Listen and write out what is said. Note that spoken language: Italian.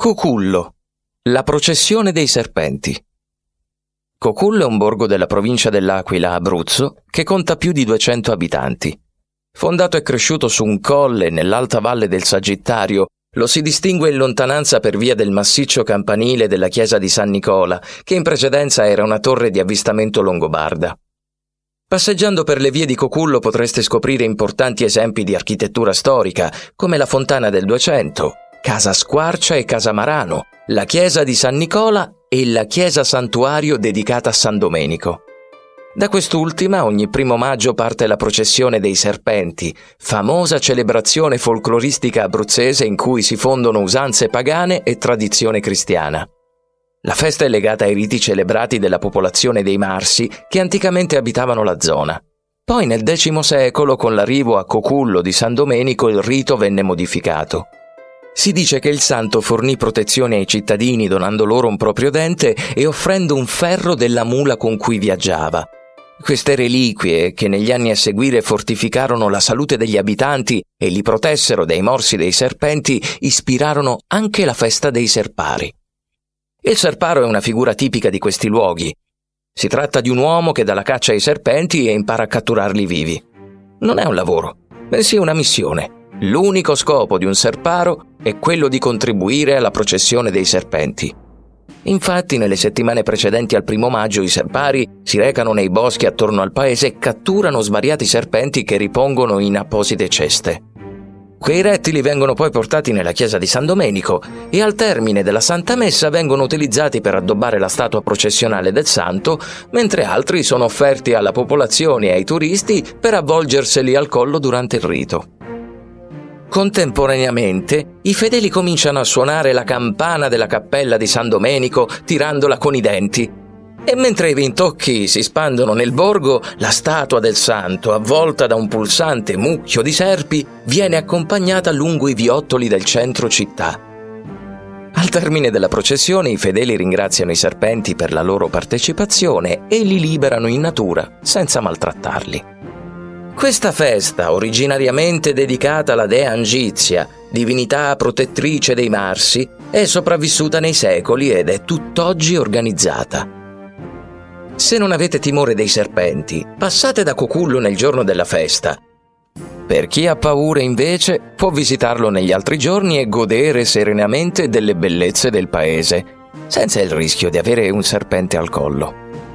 Cocullo. La processione dei serpenti. Cocullo è un borgo della provincia dell'Aquila, Abruzzo, che conta più di 200 abitanti. Fondato e cresciuto su un colle nell'alta valle del Sagittario, lo si distingue in lontananza per via del massiccio campanile della chiesa di San Nicola, che in precedenza era una torre di avvistamento longobarda. Passeggiando per le vie di Cocullo potreste scoprire importanti esempi di architettura storica, come la fontana del Duecento, Casa Squarcia e Casa Marano, la chiesa di San Nicola e la chiesa santuario dedicata a San Domenico. Da quest'ultima ogni primo maggio parte la processione dei serpenti, famosa celebrazione folcloristica abruzzese in cui si fondono usanze pagane e tradizione cristiana. La festa è legata ai riti celebrati della popolazione dei Marsi che anticamente abitavano la zona. Poi nel X secolo, con l'arrivo a Cocullo di San Domenico, il rito venne modificato. Si dice che il santo fornì protezione ai cittadini donando loro un proprio dente e offrendo un ferro della mula con cui viaggiava. Queste reliquie, che negli anni a seguire fortificarono la salute degli abitanti e li protessero dai morsi dei serpenti, ispirarono anche la festa dei serpari. Il serparo è una figura tipica di questi luoghi. Si tratta di un uomo che dà la caccia ai serpenti e impara a catturarli vivi. Non è un lavoro, bensì una missione L'unico scopo di un serparo è quello di contribuire alla processione dei serpenti. Infatti, nelle settimane precedenti al primo maggio, i serpari si recano nei boschi attorno al paese e catturano svariati serpenti che ripongono in apposite ceste. Quei rettili vengono poi portati nella chiesa di San Domenico e al termine della Santa Messa vengono utilizzati per addobbare la statua processionale del santo, mentre altri sono offerti alla popolazione e ai turisti per avvolgerseli al collo durante il rito. Contemporaneamente, i fedeli cominciano a suonare la campana della cappella di San Domenico tirandola con i denti. E mentre i rintocchi si spandono nel borgo, la statua del santo, avvolta da un pulsante mucchio di serpi, viene accompagnata lungo i viottoli del centro città. Al termine della processione i fedeli ringraziano i serpenti per la loro partecipazione e li liberano in natura senza maltrattarli. Questa festa, originariamente dedicata alla dea Angizia, divinità protettrice dei Marsi, è sopravvissuta nei secoli ed è tutt'oggi organizzata. Se non avete timore dei serpenti, passate da Cocullo nel giorno della festa. Per chi ha paura invece può visitarlo negli altri giorni e godere serenamente delle bellezze del paese, senza il rischio di avere un serpente al collo.